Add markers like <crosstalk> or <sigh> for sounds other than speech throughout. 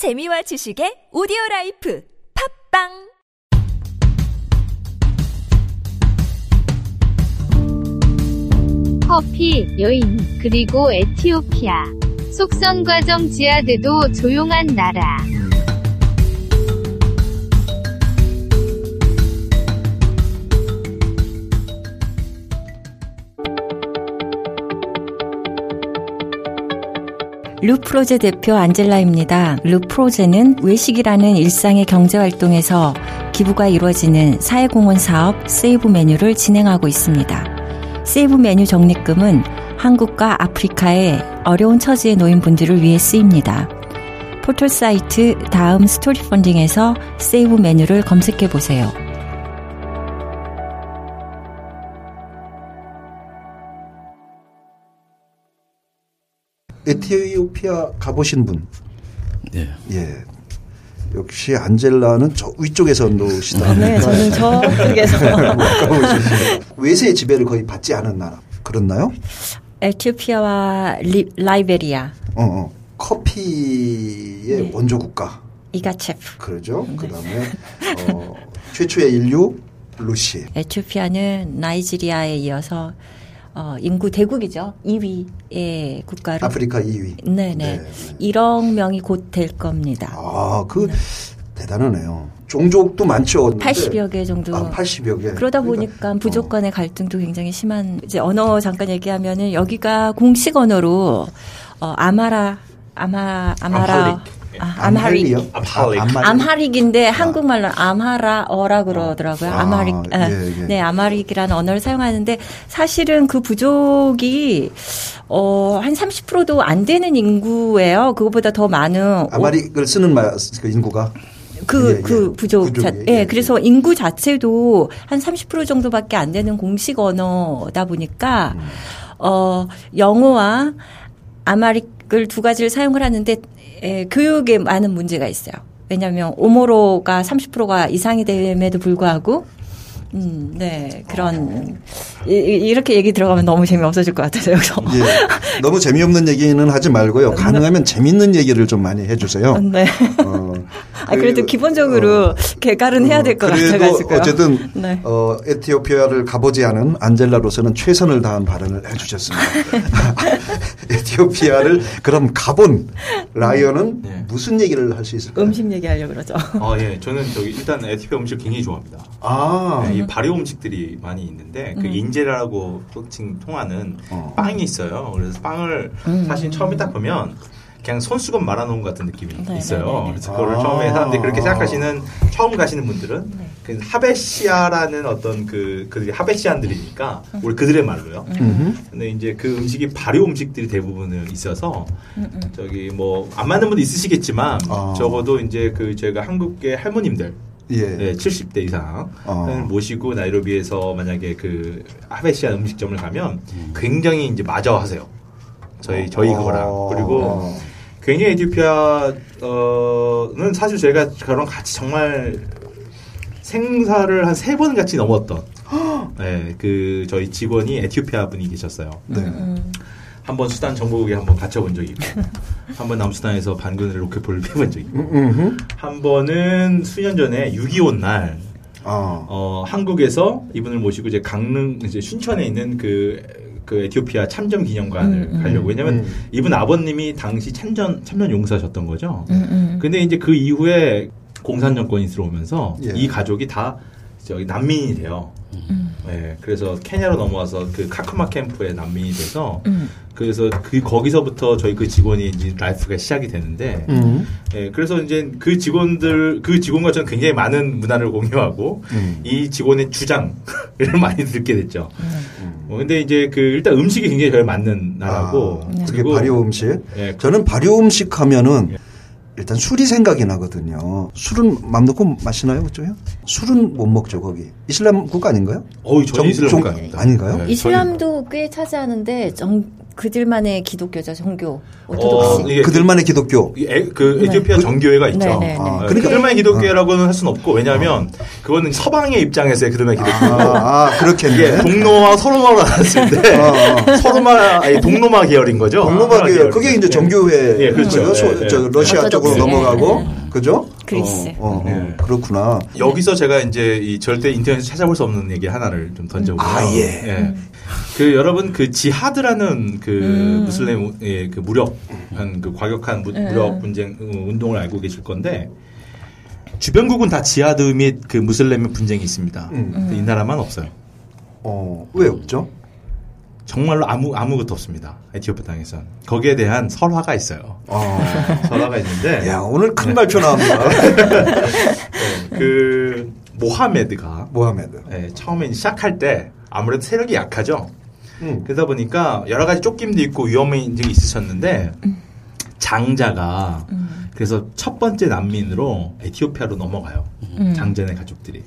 재미와 지식의 오디오 라이프 팝빵 커피, 여인, 그리고 에티오피아. 속선 과정 지하드도 조용한 나라. 루프로제 대표 안젤라입니다. 루프로제는 외식이라는 일상의 경제활동에서 기부가 이루어지는 사회공헌 사업 세이브 메뉴를 진행하고 있습니다. 세이브 메뉴 적립금은 한국과 아프리카의 어려운 처지에 놓인 분들을 위해 쓰입니다. 포털 사이트 다음 스토리 펀딩에서 세이브 메뉴를 검색해 보세요. 에티오피아 가보신 분. 네. 예. 역시 안젤라는 저 위쪽에서 놓으시다. 네, 저는 저쪽에서 <laughs> 외세의 지배를 거의 받지 않은 나라. 그렇나요? 에티오피아와 리, 라이베리아, 어, 어. 커피의 네. 원조 국가. 이가체프. 그러죠. 그다음에 어, 최초의 인류 루시. 에티오피아는 나이지리아에 이어서 어, 인구 대국이죠. 2위의 국가로. 아프리카 2위. 네네. 네. 1억 명이 곧 될 겁니다. 아, 그 대단하네요. 종족도 많죠. 80여 개 정도. 아, 80여 개. 그러다 그러니까, 보니까 부족 간의 갈등도 굉장히 심한 이제 언어 잠깐 얘기하면은 여기가 공식 언어로 어 아마라 아마 아마라 아, 암하릭? 암하릭. 아, 암하릭. Amharic인데 한국말로 암하라어라 그러더라고요. 아, Amharic. 아, 예, 예. 네, Amharic이라는 언어를 사용하는데 사실은 그 부족이 어 한 30%도 안 되는 인구예요. 그거보다 더 많은 아마릭을 쓰는 마, 그 인구가 그, 예, 예. 그 부족, 부족이, 자, 예, 예, 예. 그래서 인구 자체도 한 30% 정도밖에 안 되는 공식 언어다 보니까, 음. 어, 영어와 아마릭 을 두 가지를 사용을 하는데, 에, 교육에 많은 문제가 있어요. 왜냐하면 오모로가 30%가 이상이 됨에도 불구하고, 음, 네, 그런, 이, 이- 이렇게 얘기 들어가면 너무 재미없어질 것 같아서 여기서. 예. 너무 재미없는 얘기는 하지 말고요. <laughs> 가능하면 재밌는 얘기를 좀 많이 해주세요. 네. 어, 아, 그래도 그, 기본적으로 어, 개갈은 해야 될것 그래도 같아가지고요. 어쨌든 네. 어, 에티오피아를 가보지 않은 안젤라로서는 최선을 다한 발언을 해주셨습니다. <laughs> 에티오피아를 그럼 가본 라이언은 네. 무슨 얘기를 할 수 있을까요? 음식 얘기하려고 그러죠. 아, 예. 저는 저기 일단 에티오피아 음식 굉장히 좋아합니다. 아, 네, 이 발효 음식들이 많이 있는데 그 인제라고 호칭 통하는 어. 빵이 있어요. 그래서 빵을 음. 사실 처음에 딱 보면 그냥 손수건 말아놓은 것 같은 느낌이 네, 있어요. 네, 네. 그래서 그거를 아. 처음에 사람들이 그렇게 생각하시는 처음 가시는 분들은 네. 그 하베시아라는 어떤 그 그들이 하베시안들이니까 음. 우리 그들의 말로요. 음흠. 근데 이제 그 음식이 발효 음식들이 대부분은 있어서 저기 뭐 안 맞는 분도 있으시겠지만 아. 적어도 이제 그 제가 한국의 할머님들 예. 네, 70대 이상 어. 모시고 나이로비에서 만약에 그 하베시아 음식점을 가면 굉장히 이제 마저 하세요. 저희 저희 그거랑 어. 그리고 어. 굉장히 에티오피아는 사실 저희가 저랑 같이 정말 생사를 한 세 번 같이 넘었던 네, <gasps> 그 저희 직원이 에티오피아 분이 계셨어요. 네. 음. 한번 수단 정보국에 한번 갇혀본 적이 있고 <laughs> 한 번 남수단에서 반군을 로켓포를 피해본 적이 있고. 한 번은 수년 전에 6.25 날 아. 어, 한국에서 이분을 모시고 이제 강릉 이제 춘천에 있는 그, 그 에티오피아 참전 기념관을 음, 음. 가려고 왜냐면 음. 이분 아버님이 당시 참전 참전 용사셨던 거죠. 음, 음. 근데 이제 그 이후에 공산 정권이 들어오면서 예. 이 가족이 다 저기 난민이 돼요. 음. 네, 그래서 케냐로 넘어와서 그 카크마 캠프에 난민이 돼서 음. 그래서 그 거기서부터 저희 그 직원이 이제 life가 시작이 되는데 음. 예, 그래서 이제 그 직원들, 그 직원과 저는 굉장히 많은 문화를 공유하고, 음. 이 직원의 주장을 <laughs> 많이 듣게 됐죠. 음. 어, 근데 이제 그, 일단 음식이 굉장히 저에 맞는 나라고, 아, 그게 발효 음식. 예, 저는 발효 음식 하면은 예. 일단 술이 생각이 나거든요. 술은 맘 놓고 마시나요, 그쪽요? 술은 못 먹죠, 거기. 이슬람 국가 아닌가요? 저는 정- 이슬람 정- 국가입니다. 아닌가요? 네, 이슬람도 꽤 차지하는데 정, 그들만의 기독교죠, 종교. 어, 오토독시. 이게 그들만의 기독교. 이 에- 그 에티오피아 그- 정교회가 있죠. 네, 네, 네. 어, 아, 그러니까 그들만의 기독교회라고는 할 수는 없고 왜냐하면 그거는 서방의 입장에서의 그들만의 기독교. 아, 아 그렇겠네. 동로마와 서로마로 나눴을 때 어, 어. <laughs> 서로마 아니 동로마 계열인 거죠. 동로마 계열 그게 이제 예. 정교회 예, 그렇죠. 그죠? 소- 예, 예. 저 러시아 쪽으로 오토독스. 넘어가고 예, 그죠? 그리스. 어, 어, 어, 예. 그렇구나. 여기서 제가 이제 이 절대 인터넷에 찾아볼 수 없는 얘기 하나를 좀 던져보고요. 아, 예. 그 여러분 그 지하드라는 그 음. 무슬림 예, 그 무력한 그 과격한 무, 예. 무력 분쟁 어, 운동을 알고 계실 건데 주변국은 다 지하드 및 그 무슬림의 분쟁이 있습니다. 음. 이 나라만 없어요. 어, 왜 없죠? 정말로 아무 아무것도 없습니다. 에티오피아 땅에선 거기에 대한 설화가 있어요. 어. 설화가 있는데 <laughs> 야, 오늘 네. 큰 발표 나옵니다. 그 모하메드가 모하메드. 예, 처음에 시작할 때 아무래도 세력이 약하죠. 음. 그러다 보니까 여러 가지 쫓김도 있고 위험이 있으셨는데 장자가 그래서 첫 번째 난민으로 에티오피아로 넘어가요. 장자의 가족들이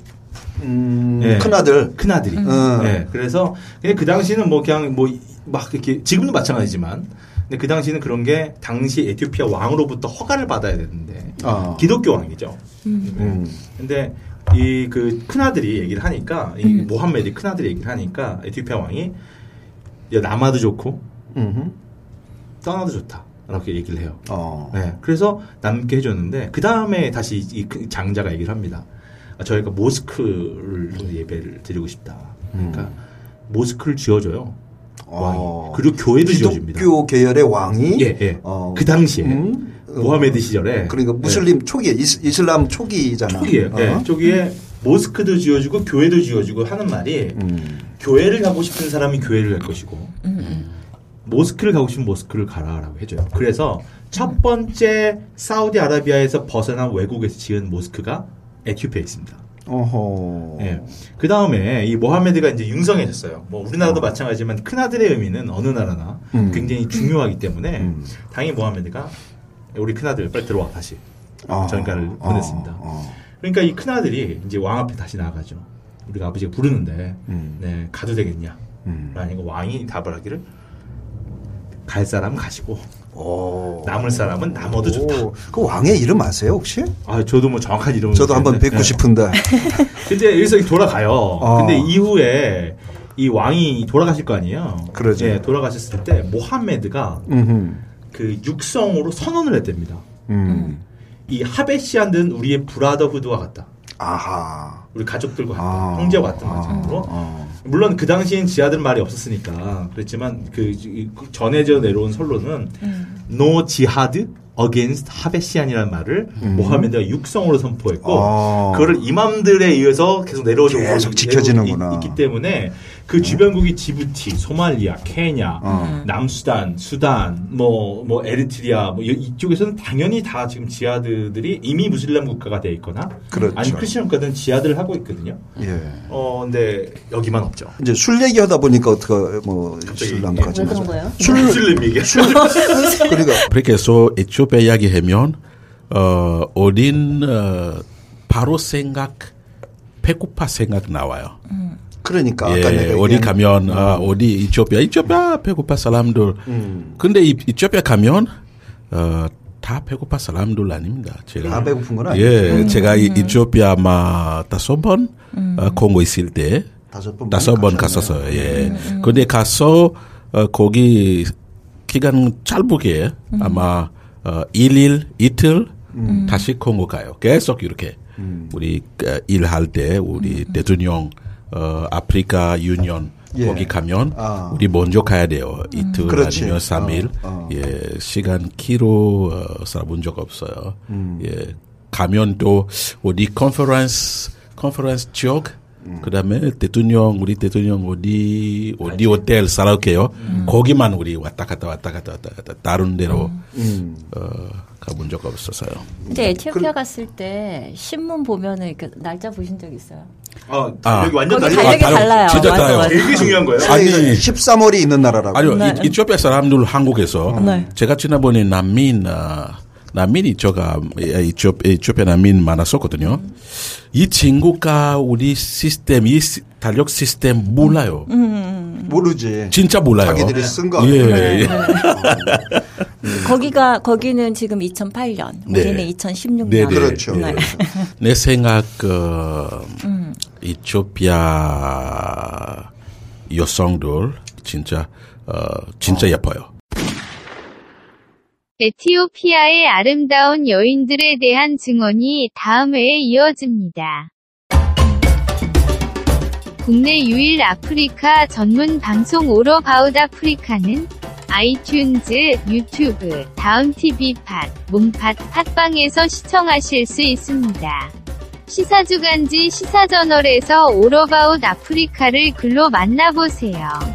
음, 예. 큰아들. 큰 아들이. 음. 예, 그래서 그냥 그 당시는 뭐 그냥 뭐 막 이렇게 지금도 마찬가지지만 근데 그 당시는 그런 게 당시 에티오피아 왕으로부터 허가를 받아야 되는데 아. 기독교 왕이죠. 음. 근데 이 그 큰아들이 얘기를 하니까 이 모함메드 큰아들이 얘기를 하니까 에티오피아 왕이 야 남아도 좋고 음흠. 떠나도 좋다. 이렇게 얘기를 해요. 어. 네. 그래서 남게 해줬는데 그 다음에 다시 이- 장자가 얘기를 합니다. 아, 저희가 모스크를 예배를 드리고 싶다. 그러니까 모스크를 지어줘요. 왕이. 어. 그리고 교회도 지어줍니다. 기독교 계열의 왕이 예, 예. 어. 그 당시에 음. 모하메드 시절에 그러니까 무슬림 초기 이스, 이슬람 초기잖아. 초기에 어? 예, 초기에 모스크도 지어주고 교회도 지어주고 하는 말이 음. 교회를 가고 싶은 사람이 교회를 갈 것이고 모스크를 가고 싶으면 모스크를 가라라고 해줘요. 그래서 첫 번째 사우디아라비아에서 벗어난 외국에서 지은 모스크가 에티오피아에 있습니다. 어허. 예. 그 다음에 이 모하메드가 이제 융성해졌어요. 뭐 우리나라도 마찬가지지만 큰 아들의 의미는 어느 나라나 음. 굉장히 중요하기 때문에 음. 당연히 모하메드가 우리 큰 아들 빨리 들어와 다시 어. 전가를 어. 보냈습니다. 어. 그러니까 이 큰 아들이 이제 왕 앞에 다시 나가죠. 우리가 아버지가 부르는데 음. 네 가도 되겠냐? 음. 아니고 왕이 답을 하기를 갈 사람은 가시고 오. 남을 사람은 남어도 좋다. 오. 그 왕의 이름 아세요 혹시? 아 저도 뭐 정확한 이름은 저도 한번. 뵙고 싶은데. 네. 근데 여기서 돌아가요. 어. 근데 이후에 이 왕이 돌아가실 거 아니에요. 그러죠. 예, 돌아가셨을 때 모함메드가 음흠. 그 육성으로 선언을 했답니다. 음. 이 Habeshian들은 우리의 brotherhood와 같다. 아하. 우리 가족들과 같다. 아. 형제와 같은 아. 마찬가지로. 어. 물론 그 당시엔 지하드란 말이 없었으니까 그랬지만 그 전해져 내려온 선로는 No jihad against Habeshian이라는 말을 모하메드가 육성으로 선포했고 음. 아. 그거를 이맘들에 의해서 계속 내려오고 계속 있- 지켜지는구나. 있, 기 때문에 그 주변국이 지부티, 소말리아, 케냐, 어. 남수단, 수단, 뭐, 뭐, 에리트리아, 뭐, 이- 이쪽에서는 당연히 다 지금 지하드들이 이미 무슬림 국가가 돼 있거나, 그렇죠. 아니 크리스천 국가들은 지하드를 하고 있거든요. 예. 어, 근데 여기만 없죠. 이제 술 얘기하다 보니까 어떻게 뭐왜 그런 거예요? 술, 무슬림 얘기. 그러니까 <laughs> 그렇게 해서 에티오피아 이야기하면 어 어린 어, 바로 생각 배고파 생각 나와요. 그러니까 아까 예, 내가 어디 가면 아, 어디 이티오피아 이티오피아 배고파 사람들. 음. 근데 이, 이티오피아 가면 어, 다 배고파 사람들 아닙니다. 제가 다 배고픈 건 아니죠. 예, 제가 이 이티오피아 아마 다섯 번 어, 공고 있을 때 다섯 번 다섯 번. 갔었어요. 예. 근데 가서 어, 거기 기간 짧게 아마 어, 일일 이틀 다시 콩고 가요. 계속 이렇게 우리 어, 일할 때 우리 대통령 어, 아프리카 유니언 예. 거기 가면 아. 우리 먼저 가야 돼요. 이틀 그렇지. 아니면 삼일 어, 어. 예, 시간 키로 어, 살아본 적 없어요. 음. 예, 가면 또 어디 컨퍼런스 컨퍼런스 지역 그다음에 대통령 우리 대통령 어디 어디 호텔 살아올게요. 거기만 우리 왔다 갔다 왔다 갔다 왔다 갔다 다른 데로 음. 어, 가본 적 없었어요. 근데 에티오피아 갔을 때 신문 보면은 이렇게 날짜 보신 적 있어요? 아, 아. 여기 완전 달력이 다르- 달라요. 진짜 맞아, 달라요. 맞아. 되게 중요한 거예요. 아니, 13월이 있는 나라라고. 아니요, 네. 이, 이티오피아 사람들 한국에서 네. 제가 지난번에 난민 아, 난민 이쪽가 이쪽 이쪽에 난민 많았었거든요. 이 친구가 우리 시스템 이 시- 달력 시스템 몰라요. 모르지. 진짜 몰라요. 자기들이 쓴 거. 예, 네, 예. <laughs> 거기가 거기는 지금 2008년, 네. 우리는 2016년. 네, 네. 그렇죠. 네. 내 생각 그 이토피아 여성들 진짜 어 진짜 예뻐요. 에티오피아의 아름다운 여인들에 대한 증언이 다음 회에 이어집니다. 국내 유일 아프리카 전문 방송 All About Africa는 아이튠즈, 유튜브, 다음TV 팟, 몽팟, 팟빵에서 시청하실 수 있습니다. 시사주간지 시사저널에서 All About Africa를 글로 만나보세요.